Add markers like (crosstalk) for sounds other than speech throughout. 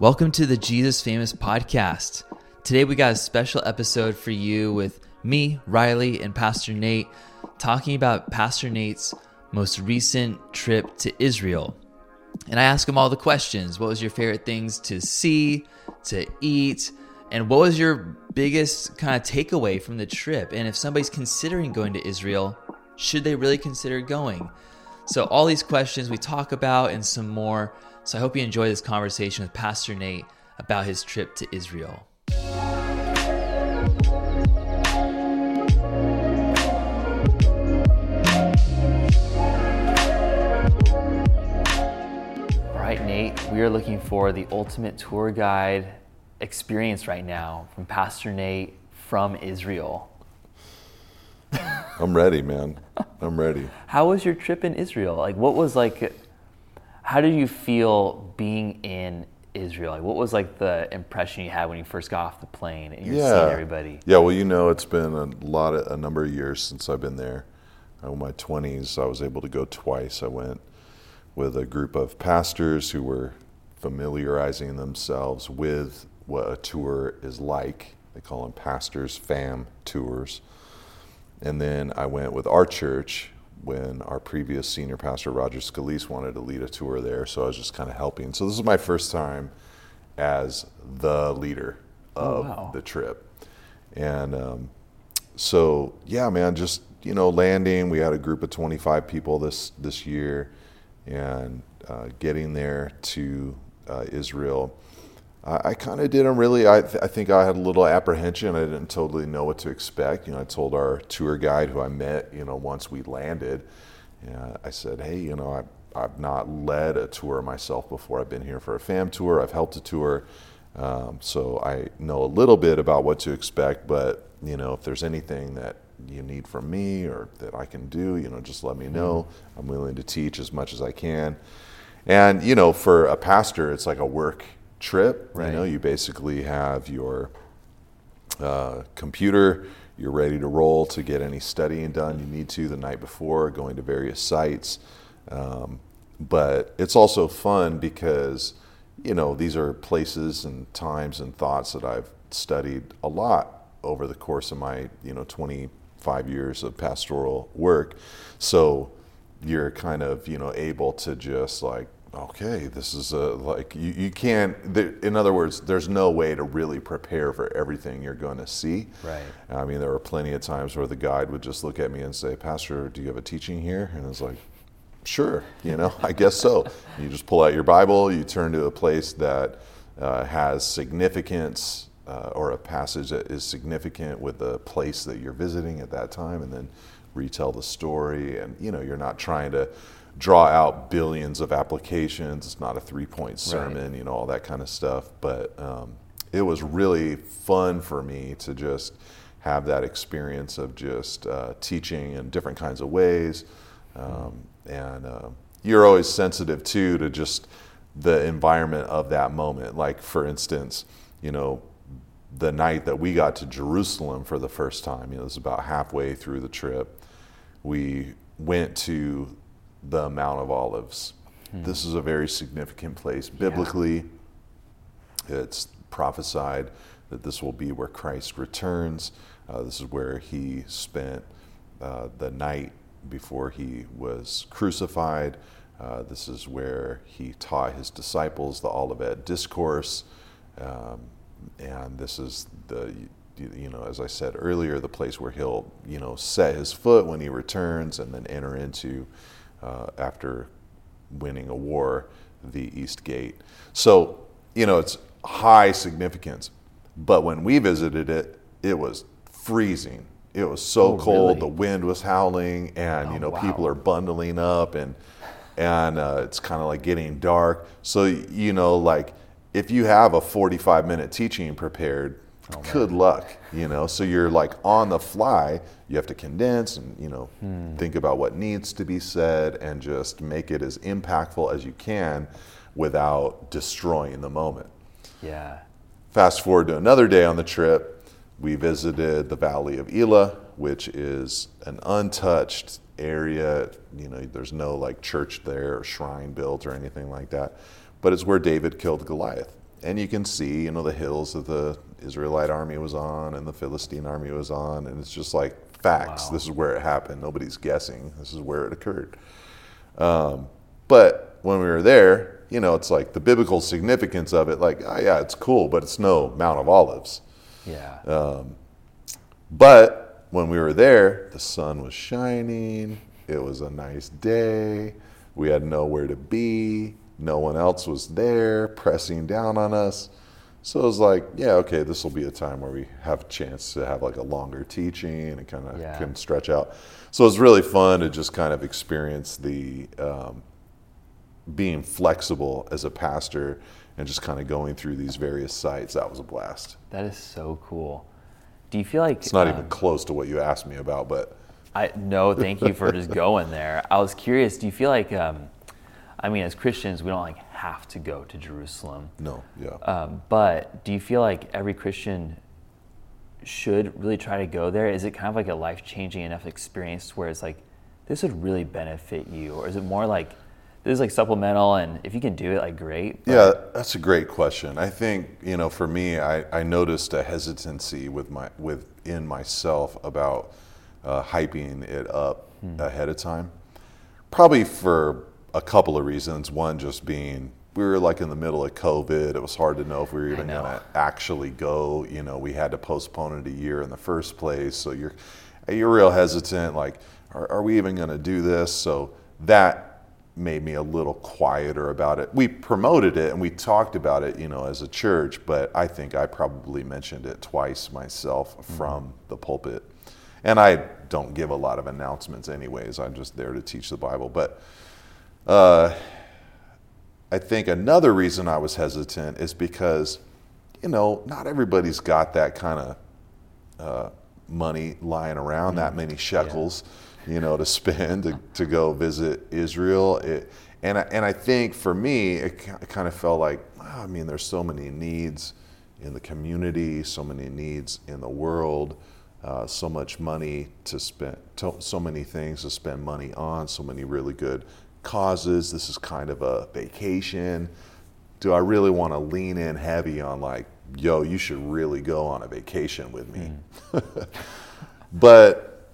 Welcome to the Jesus Famous podcast. Today we got a special episode for you with me, Riley, and Pastor Nate talking about Pastor Nate's most recent trip to Israel. And I ask him all the questions. What was your favorite things to see, to eat, and what was your biggest kind of takeaway from the trip? And if somebody's considering going to Israel, should they really consider going? So, all these questions we talk about and some more. So I hope you enjoy this conversation with Pastor Nate about his trip to Israel. All right, Nate, we are looking for the ultimate tour guide experience right now from Pastor Nate from Israel. I'm ready, man. I'm ready. How was your trip in Israel? Like, what was like how did you feel being in Israel? Like, what was like the impression you had when you first got off the plane and you're yeah. seeing everybody? Yeah, well, you know, it's been a lot of a number of years since I've been there. Uh, in my 20s, I was able to go twice. I went with a group of pastors who were familiarizing themselves with what a tour is like. They call them pastors' fam tours. And then I went with our church when our previous senior pastor, Roger Scalise, wanted to lead a tour there. So I was just kind of helping. So this is my first time as the leader oh, of oh, wow. the trip. And um, so, yeah, man, just, you know, landing, we had a group of 25 people this, this year and uh, getting there to uh, Israel I, I kind of didn't really. I, th- I think I had a little apprehension. I didn't totally know what to expect. You know, I told our tour guide who I met, you know, once we landed, uh, I said, hey, you know, I, I've not led a tour myself before. I've been here for a fam tour. I've helped a tour. Um, so I know a little bit about what to expect, but you know, if there's anything that you need from me or that I can do, you know, just let me know. Mm-hmm. I'm willing to teach as much as I can. And you know, for a pastor, it's like a work trip. Right. You know, you basically have your uh, computer, you're ready to roll to get any studying done you need to the night before, going to various sites. Um, but it's also fun because, you know, these are places and times and thoughts that I've studied a lot over the course of my, you know, 25 years of pastoral work. So you're kind of, you know, able to just like okay, this is a, like, you, you can't, in other words, there's no way to really prepare for everything you're going to see. Right. I mean, there were plenty of times where the guide would just look at me and say, Pastor, do you have a teaching here? And I was like, sure, you know, (laughs) I guess so. You just pull out your Bible, you turn to a place that uh, has significance uh, or a passage that is significant with the place that you're visiting at that time, and then retell the story. And, you know, you're not trying to, draw out billions of applications. It's not a three point sermon, right. you know, all that kind of stuff. But um, it was really fun for me to just have that experience of just uh, teaching in different kinds of ways. Um, and uh, you're always sensitive too to just the environment of that moment. Like, for instance, you know, the night that we got to Jerusalem for the first time, you know, it was about halfway through the trip. We went to the Mount of Olives. Hmm. This is a very significant place. Biblically, yeah. it's prophesied that this will be where Christ returns. Uh, this is where he spent uh, the night before he was crucified. Uh, this is where he taught his disciples the Olivet Discourse. Um, and this is the, you know, as I said earlier, the place where he'll, you know, set his foot when he returns and then enter into uh, after winning a war, the East Gate. So, you know, it's high significance. But when we visited it, it was freezing. It was so oh, cold. Really? The wind was howling, and oh, you know, wow. people are bundling up, and and uh, it's kind of like getting dark. So you know, like if you have a 45 minute teaching prepared, Oh, good luck, you know. So you're like on the fly. You have to condense and you know hmm. think about what needs to be said and just make it as impactful as you can without destroying the moment. Yeah. Fast forward to another day on the trip, we visited the Valley of Elah, which is an untouched area. You know, there's no like church there or shrine built or anything like that, but it's where David killed Goliath. and you can see, you know, the hills of the Israelite army was on and the Philistine army was on, and it's just like facts. Wow. This is where it happened. Nobody's guessing. This is where it occurred. Um, but when we were there, you know, it's like the biblical significance of it. Like, oh yeah, it's cool, but it's no Mount of Olives. Yeah. Um, but when we were there, the sun was shining. It was a nice day. We had nowhere to be. No one else was there pressing down on us. So it was like, yeah, okay, this will be a time where we have a chance to have like a longer teaching and kind of Yeah. can stretch out. So it was really fun to just kind of experience the um, being flexible as a pastor and just kind of going through these various sites. That was a blast. that is so cool. Do you feel like It's not um, even close to what you asked me about, but I no, thank you for just (laughs) going there. I was curious. Do you feel like, um, I mean, as Christians, we don't like have to go to Jerusalem, no, yeah. um, but do you feel like every Christian should really try to go there? Is it kind of like a life changing enough experience where it's like this would really benefit you, or is it more like this is like supplemental, and if you can do it, like great. but- Yeah, that's a great question. I think you know, for me, I, I noticed a hesitancy with my within myself about uh, hyping it up ahead of time. Probably for a couple of reasons. One, just being we were like in the middle of COVID. It was hard to know if we were even going to actually go. You know, we had to postpone it a year in the first place, so you're you're real hesitant. Like, are, are we even going to do this? So that made me a little quieter about it. We promoted it and we talked about it, you know, as a church, but I think I probably mentioned it twice myself mm-hmm. from the pulpit. And I don't give a lot of announcements, anyways. I'm just there to teach the Bible. But uh, I think another reason I was hesitant is because, you know, not everybody's got that kind of uh, money lying around, that many shekels, you know, to (laughs) spend to, to go visit Israel. It, and, I, and I think for me, it, kind of felt like, wow, I mean, there's so many needs in the community, so many needs in the world, uh, so much money to spend, to, so many things to spend money on, so many really good causes. This is kind of a vacation. Do I really want to lean in heavy on like, yo, you should really go on a vacation with me? Mm. (laughs) but,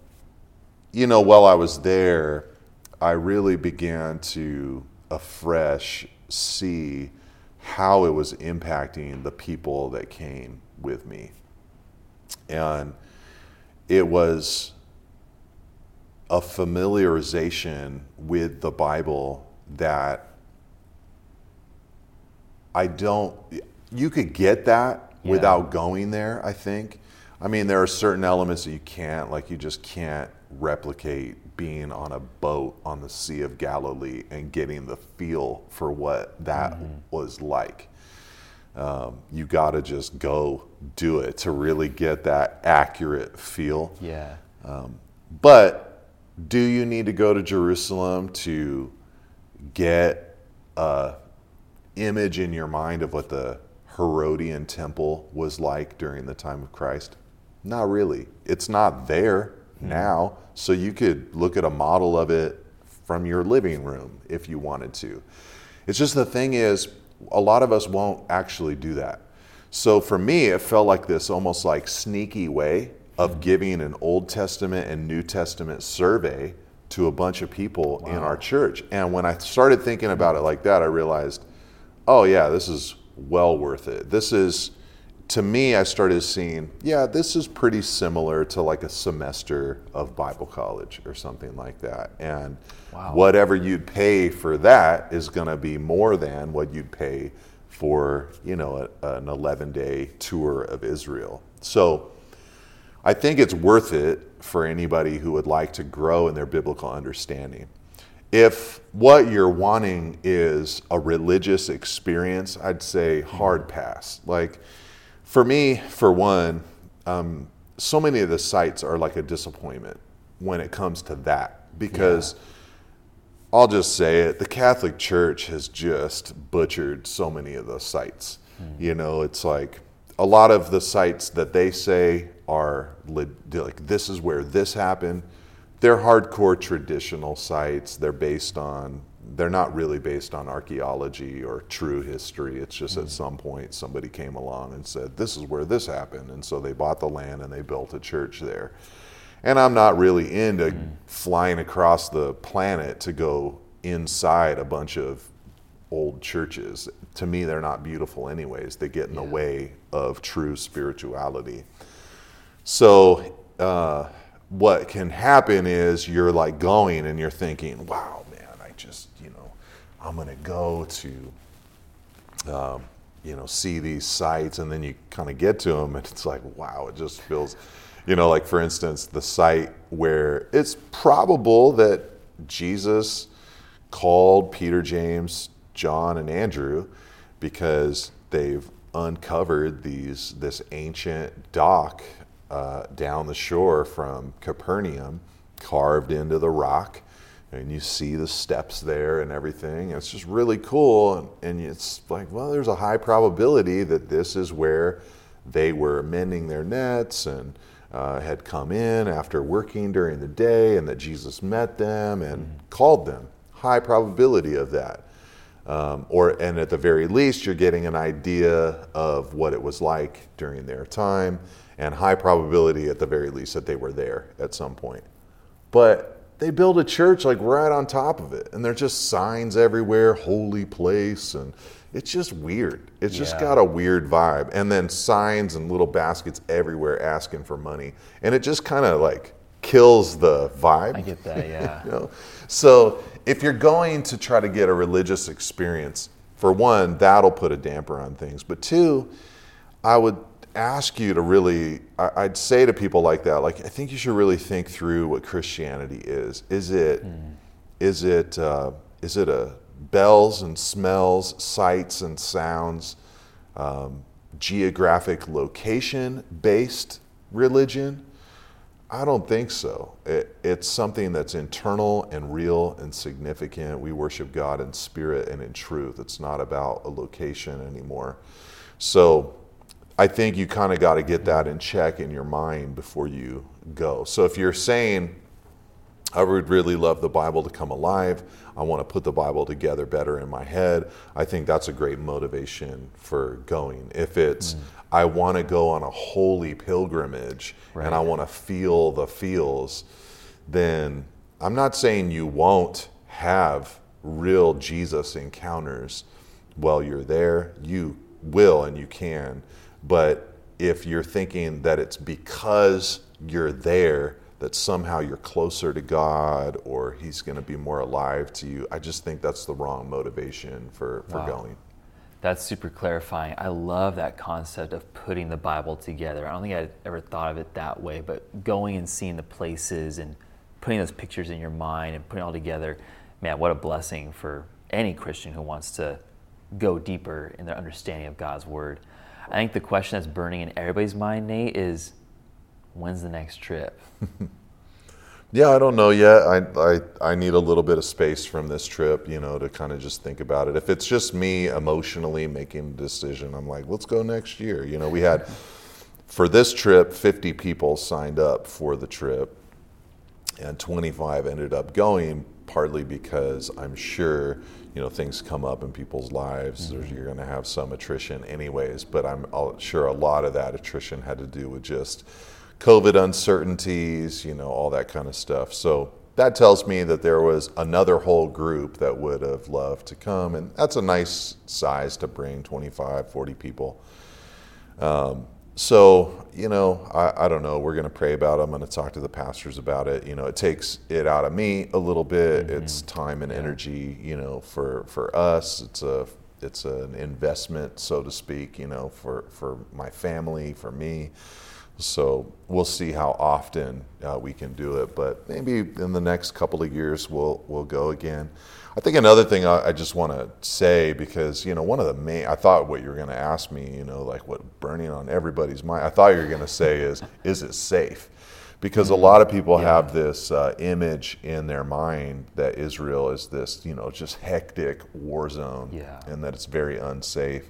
you know, while I was there, I really began to afresh see how it was impacting the people that came with me. And it was a familiarization with the Bible that I don't, you could get that Yeah. without going there, I think. I mean, there are certain elements that you can't, like, you just can't replicate being on a boat on the Sea of Galilee and getting the feel for what that was like. Um, you got to just go do it to really get that accurate feel. Yeah. But do you need to go to Jerusalem to get a image in your mind of what the Herodian temple was like during the time of Christ? Not really. It's not there hmm. now, so you could look at a model of it from your living room if you wanted to. It's just the thing is, a lot of us won't actually do that. So for me, it felt like this almost like sneaky way of giving an Old Testament and New Testament survey to a bunch of people in our church. And when I started thinking about it like that, I realized, oh yeah, this is well worth it. This is to me, I started seeing, yeah, this is pretty similar to like a semester of Bible college or something like that. And Wow. whatever you'd pay for that is going to be more than what you'd pay for, you know, a, an 11 day tour of Israel. So I think it's worth it for anybody who would like to grow in their biblical understanding. If what you're wanting is a religious experience, I'd say hard pass. Like, for me, for one, um, so many of the sites are like a disappointment when it comes to that because I'll just say it the Catholic Church has just butchered so many of those sites. You know, it's like a lot of the sites that they say are like this is where this happened. They're hardcore traditional sites. They're based on they're not really based on archaeology or true history. It's just Mm. at some point somebody came along and said, "This is where this happened," and so they bought the land and they built a church there. And I'm not really into Mm. flying across the planet to go inside a bunch of old churches. To me, they're not beautiful, anyways. They get in the way of true spirituality. So, uh, what can happen is you're like going and you're thinking, wow, man, I just, you know, I'm going to go to, um, you know, see these sites. And then you kind of get to them and it's like, wow, it just feels, you know, like for instance, the site where it's probable that Jesus called Peter, James, John, and Andrew because they've uncovered these this ancient dock uh, down the shore from Capernaum, carved into the rock, and you see the steps there and everything. It's just really cool, and, and it's like, well, there's a high probability that this is where they were mending their nets and uh, had come in after working during the day, and that Jesus met them and called them. High probability of that. Um, or and at the very least, you're getting an idea of what it was like during their time, and high probability at the very least that they were there at some point. But they build a church like right on top of it, and there's just signs everywhere, holy place, and it's just weird. It's just Yeah. got a weird vibe, and then signs and little baskets everywhere asking for money, and it just kind of like kills the vibe. I get that, (laughs) yeah. You know? So if you're going to try to get a religious experience, for one, that'll put a damper on things. But two, I would ask you to really, I'd say to people like that, like I think you should really think through what Christianity is. Is it, is it, uh, is it a bells and smells, sights and sounds, um, geographic location based religion? I don't think so. It, it's something that's internal and real and significant. We worship God in spirit and in truth. It's not about a location anymore. So I think you kind of got to get that in check in your mind before you go. So if you're saying, I would really love the Bible to come alive. I want to put the Bible together better in my head. I think that's a great motivation for going. If it's, mm. I want to go on a holy pilgrimage and I want to feel the feels, then I'm not saying you won't have real Jesus encounters while you're there. You will and you can. But if you're thinking that it's because you're there that somehow you're closer to God or He's going to be more alive to you, I just think that's the wrong motivation for, for Wow. going. That's super clarifying. I love that concept of putting the Bible together. I don't think I'd ever thought of it that way, but going and seeing the places and putting those pictures in your mind and putting it all together, man, what a blessing for any Christian who wants to go deeper in their understanding of God's Word. I think the question that's burning in everybody's mind, Nate, is when's the next trip? (laughs) Yeah, I don't know yet. I, I, I need a little bit of space from this trip, you know, to kind of just think about it. If it's just me emotionally making a decision, I'm like, let's go next year. You know, we had, for this trip, 50 people signed up for the trip, and 25 ended up going, partly because I'm sure, you know, things come up in people's lives. There's, you're going to have some attrition anyways, but I'm sure a lot of that attrition had to do with just COVID uncertainties, you know, all that kind of stuff. So that tells me that there was another whole group that would have loved to come, and that's a nice size to bring 25, 40 people. Um, so, you know, I, I don't know. We're going to pray about it. I'm going to talk to the pastors about it. You know, it takes it out of me a little bit. It's time and energy, you know, for, for us. It's a it's an investment, so to speak, you know, for, for my family, for me. So we'll see how often uh, we can do it, but maybe in the next couple of years we'll we'll go again. I think another thing I, I just want to say because you know one of the main I thought what you were going to ask me, you know, like what burning on everybody's mind. I thought you were going to say is (laughs) is it safe? Because a lot of people have this uh, image in their mind that Israel is this, you know, just hectic war zone, Yeah. and that it's very unsafe.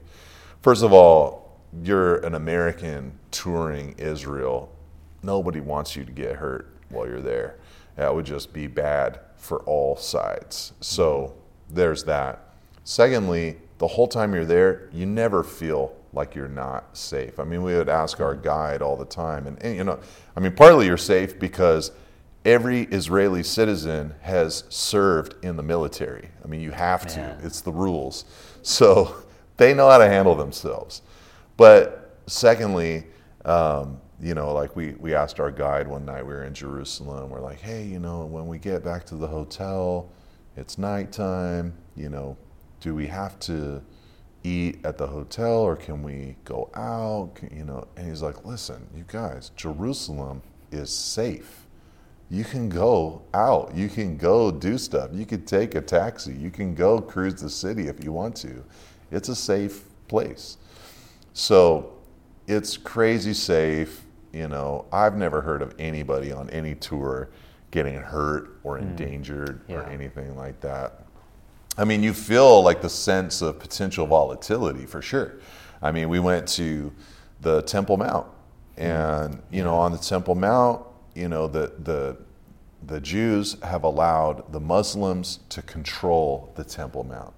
First of all, you're an American touring Israel. Nobody wants you to get hurt while you're there. That would just be bad for all sides. So there's that. Secondly, the whole time you're there, you never feel like you're not safe. I mean, we would ask our guide all the time, and, and you know, I mean, partly you're safe because every Israeli citizen has served in the military. I mean, you have to, Man. it's the rules. So (laughs) they know how to handle themselves. But secondly, um, you know, like we, we asked our guide one night, we were in Jerusalem, we're like, hey, you know, when we get back to the hotel, it's nighttime, you know, do we have to eat at the hotel or can we go out? Can- You know, and he's like, listen, you guys, Jerusalem is safe you can go out. You can go do stuff. You can take a taxi. You can go cruise the city if you want to. It's a safe place. So it's crazy safe. You know, I've never heard of anybody on any tour getting hurt or mm. endangered or anything like that. I mean, you feel like the sense of potential volatility for sure. I mean, we went to the Temple Mount, mm. and you know, on the Temple Mount, you know, the the the Jews have allowed the Muslims to control the Temple Mount.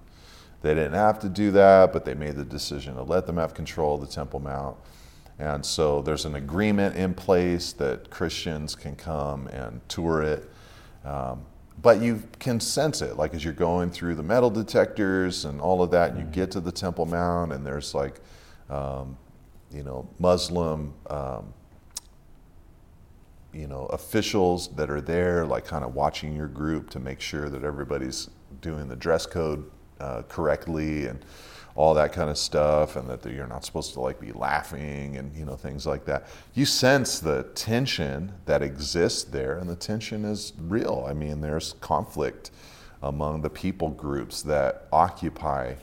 They didn't have to do that, but they made the decision to let them have control of the Temple Mount. And so there's an agreement in place that Christians can come and tour it. Um, but you can sense it, like as you're going through the metal detectors and all of that, and you get to the Temple Mount, and there's like, um, you know, Muslim, um, you know, officials that are there, like kind of watching your group to make sure that everybody's doing the dress code uh, correctly and all that kind of stuff, and that you're not supposed to like be laughing and you know things like that. You sense the tension that exists there, and the tension is real. I mean, there's conflict among the people groups that occupy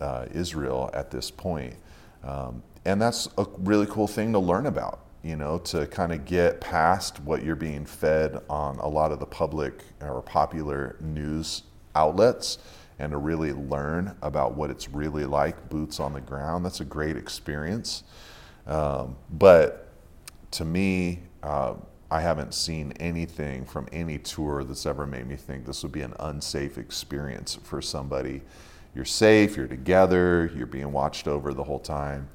uh, Israel at this point. Um, and that's a really cool thing to learn about, you know, to kind of get past what you're being fed on a lot of the public or popular news outlets and to really learn about what it's really like, boots on the ground. That's a great experience. Um, but to me, uh, I haven't seen anything from any tour that's ever made me think this would be an unsafe experience for somebody. You're safe, you're together, you're being watched over the whole time.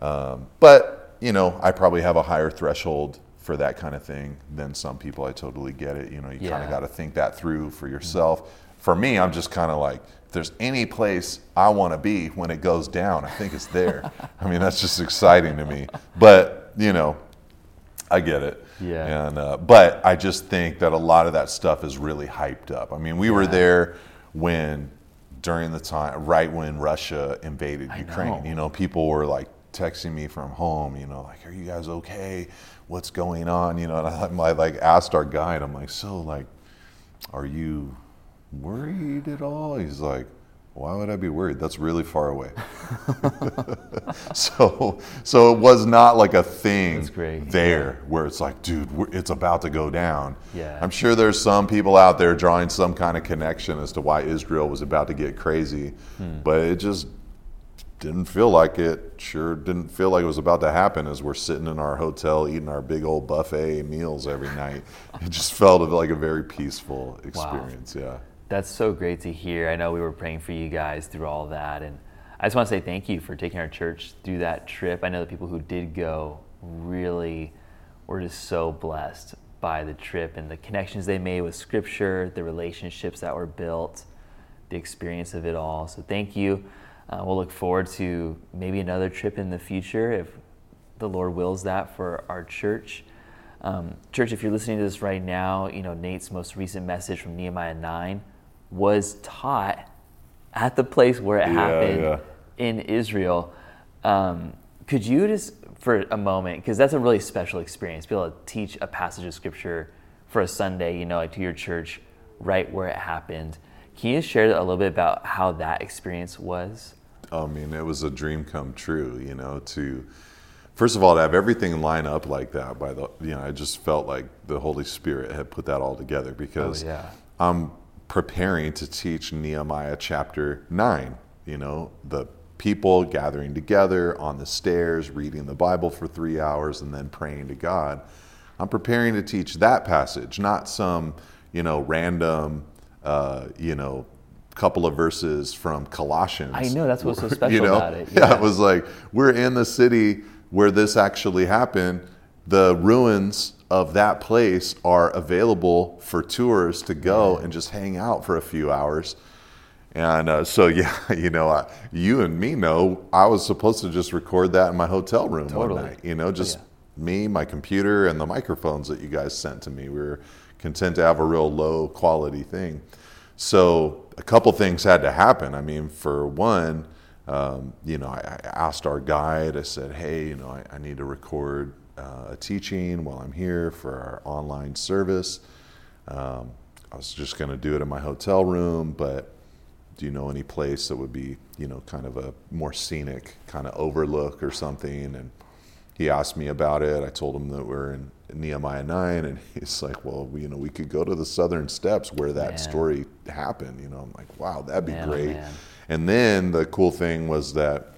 Um, but, you know, I probably have a higher threshold for that kind of thing than some people. I totally get it. You know, you kind of got to think that through for yourself. For me, I'm just kind of like, if there's any place I want to be when it goes down, I think it's there. (laughs) I mean, that's just exciting to me. But, you know, I get it. Yeah. And uh, but I just think that a lot of that stuff is really hyped up. I mean, we were there when during the time right when Russia invaded Ukraine. know. You know, people were like texting me from home. You know, like, "Are you guys okay? What's going on?" You know, and I, I like asked our guide. I'm like, "So, like, are you worried at all?" He's like. Why would I be worried? That's really far away. (laughs) (laughs) so, so it was not like a thing there where it's like, dude, it's about to go down. Yeah. I'm sure there's some people out there drawing some kind of connection as to why Israel was about to get crazy, Hmm. but it just didn't feel like it. Sure didn't feel like it was about to happen as we're sitting in our hotel eating our big old buffet meals every night. It just felt like a very peaceful experience. Yeah. That's so great to hear. I know we were praying for you guys through all that. And I just want to say thank you for taking our church through that trip. I know the people who did go really were just so blessed by the trip and the connections they made with Scripture, the relationships that were built, the experience of it all. So thank you. Uh, we'll look forward to maybe another trip in the future if the Lord wills that for our church. Um, church, if you're listening to this right now, you know Nate's most recent message from Nehemiah 9 was taught at the place where it Yeah, happened yeah. in Israel. Um, could you just, for a moment, because that's a really special experience, be able to teach a passage of scripture for a Sunday, you know, like to your church right where it happened. Can you share a little bit about how that experience was? I mean, it was a dream come true, you know, to first of all to have everything line up like that by the you know, I just felt like the Holy Spirit had put that all together because Oh, yeah. I'm preparing to teach Nehemiah chapter 9, you know, the people gathering together on the stairs, reading the Bible for 3 hours and then praying to God. I'm preparing to teach that passage, not some, you know, random uh, you know, couple of verses from Colossians. I know that's what's so (laughs) special you know? about it. Yeah. it was like we're in the city where this actually happened. The ruins of that place are available for tours to go and just hang out for a few hours. And uh, so, (laughs) yeah, you know, I, you and me know I was supposed to just record that in my hotel room Totally. one night. You know, just yeah. me, my computer, and the microphones that you guys sent to me. We were content to have a real low quality thing. So, a couple things had to happen. I mean, for one, um, you know, I, I asked our guide, I said, hey, you know, I, I need to record uh, a teaching while I'm here for our online service. Um, I was just going to do it in my hotel room, but do you know any place that would be, you know, kind of a more scenic kind of overlook or something? And he asked me about it. I told him that we're in Nehemiah 9, and (laughs) he's like, well, we, you know, we could go to the southern steps where that Man. story happened. You know, I'm like, wow, that'd be Man, great. man. And then the cool thing was that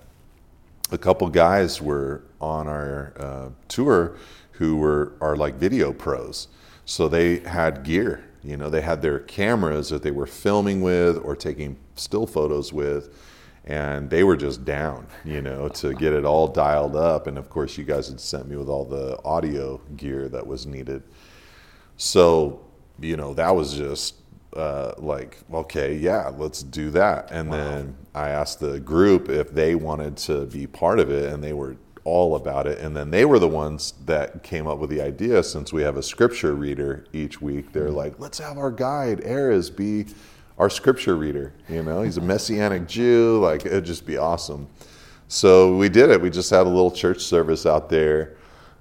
a couple guys were on our uh, tour who were are like video pros. So they had gear, you know, they had their cameras that they were filming with or taking still photos with, and they were just down, you know, to get it all dialed up. And of course, you guys had sent me with all the audio gear that was needed. So, you know, that was just uh, like, okay, yeah, let's do that. And then I asked the group if they wanted to be part of it, and they were all about it. And then they were the ones that came up with the idea since we have a scripture reader each week. They're like, let's have our guide, Erez, be our scripture reader. You know, he's a Messianic Jew. Like, it'd just be awesome. So we did it. We just had a little church service out there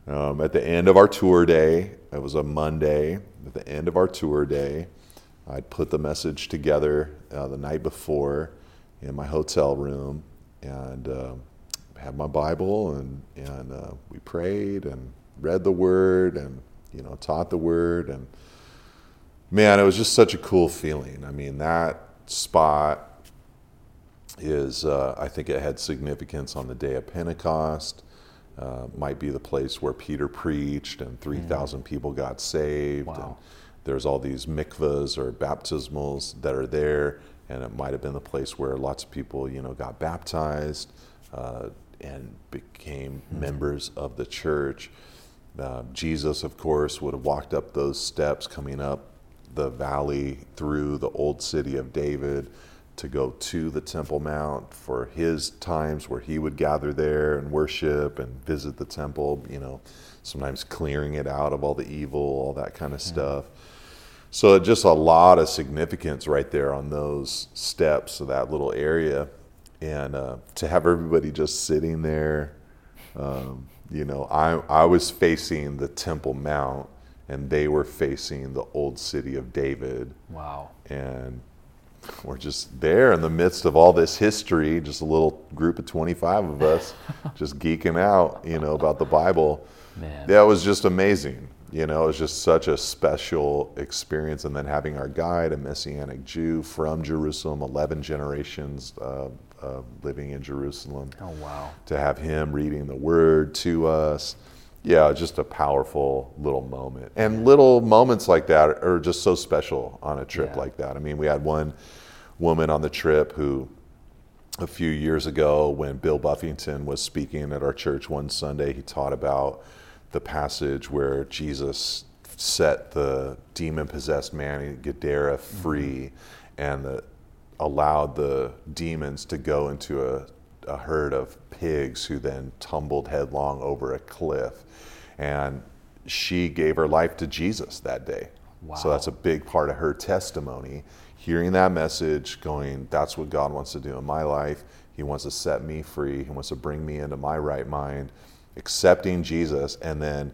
um, at the end of our tour day. It was a Monday. At the end of our tour day, I'd put the message together uh, the night before in my hotel room and uh, had my Bible and and uh, we prayed and read the Word and you know taught the Word and man, it was just such a cool feeling. I mean that spot is uh, I think it had significance on the day of Pentecost. Uh, might be the place where Peter preached and 3,000 people got saved. Wow. And there's all these mikvahs or baptismals that are there, and it might have been the place where lots of people, you know, got baptized uh, and became members of the church. Uh, Jesus, of course, would have walked up those steps coming up the valley through the old city of David to go to the Temple Mount for his times where he would gather there and worship and visit the temple, you know, sometimes clearing it out of all the evil, all that kind of stuff. So just a lot of significance right there on those steps of that little area. And uh, to have everybody just sitting there, um, you know, I, I was facing the Temple Mount and they were facing the old city of David Wow. and we're just there in the midst of all this history, just a little group of 25 of us (laughs) just geeking out, you know, about the Bible. Man. That was just amazing. You know, it was just such a special experience. And then having our guide, a Messianic Jew from Jerusalem, 11 generations uh, uh, living in Jerusalem, Oh wow. to have him reading the word to us. Yeah, just a powerful little moment. And little moments like that are just so special on a trip Yeah. like that. I mean, we had one woman on the trip who, a few years ago, when Bill Buffington was speaking at our church one Sunday, he taught about the passage where Jesus set the demon possessed man in Gadara mm-hmm. free and the, allowed the demons to go into a, a herd of pigs who then tumbled headlong over a cliff. And she gave her life to Jesus that day. So that's a big part of her testimony. Hearing that message, going, that's what God wants to do in my life. He wants to set me free. He wants to bring me into my right mind, accepting Jesus. And then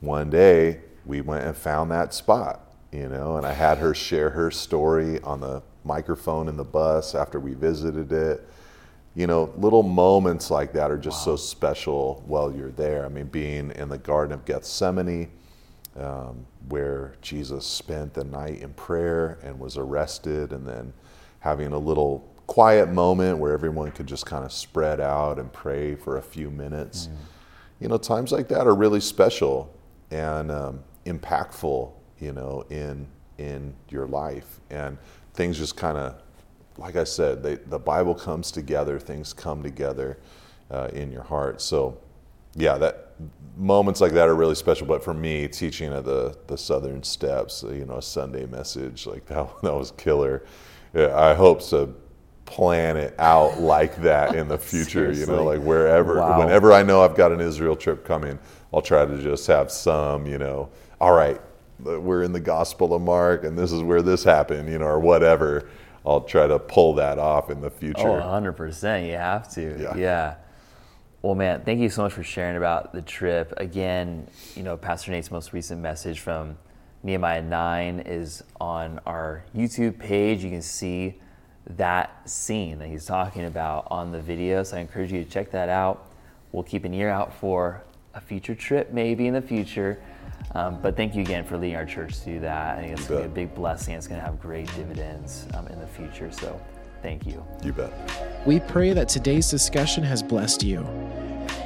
one day we went and found that spot, you know, and I had her share her story on the microphone in the bus after we visited it. You know, little moments like that are just so special while you're there. I mean, being in the Garden of Gethsemane, um, where Jesus spent the night in prayer and was arrested, and then having a little quiet moment where everyone could just kind of spread out and pray for a few minutes. You know, times like that are really special and um, impactful. You know, in in your life, and things just kind of like I said, they, the Bible comes together, things come together uh, in your heart. So, yeah, that moments like that are really special. But for me, teaching at the the Southern Steps, you know, a Sunday message like (laughs) that, that was killer. Yeah, I hope to plan it out like that in the (laughs) future. you know, like wherever, wow. whenever I know I've got an Israel trip coming, I'll try to just have some. You know, all right, uh, we're in the Gospel of Mark, and this is where this happened. You know, or whatever. I'll try to pull that off in the oh, future. Oh, 100%. You have to. Yeah. yeah. Well, man, thank you so much for sharing about the trip. Again, you know, Pastor Nate's most recent message from Nehemiah 9 is on our YouTube page. You can see that scene that he's talking about on the video. So I encourage you to check that out. We'll keep an ear out for a future trip, maybe in the future. Um, but thank you again for leading our church to do that. I think it's going to be a big blessing. It's going to have great dividends um, in the future. So thank you. You bet. We pray that today's discussion has blessed you.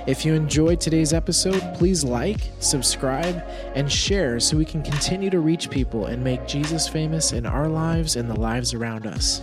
If you enjoyed today's episode, please like, subscribe, and share so we can continue to reach people and make Jesus famous in our lives and the lives around us.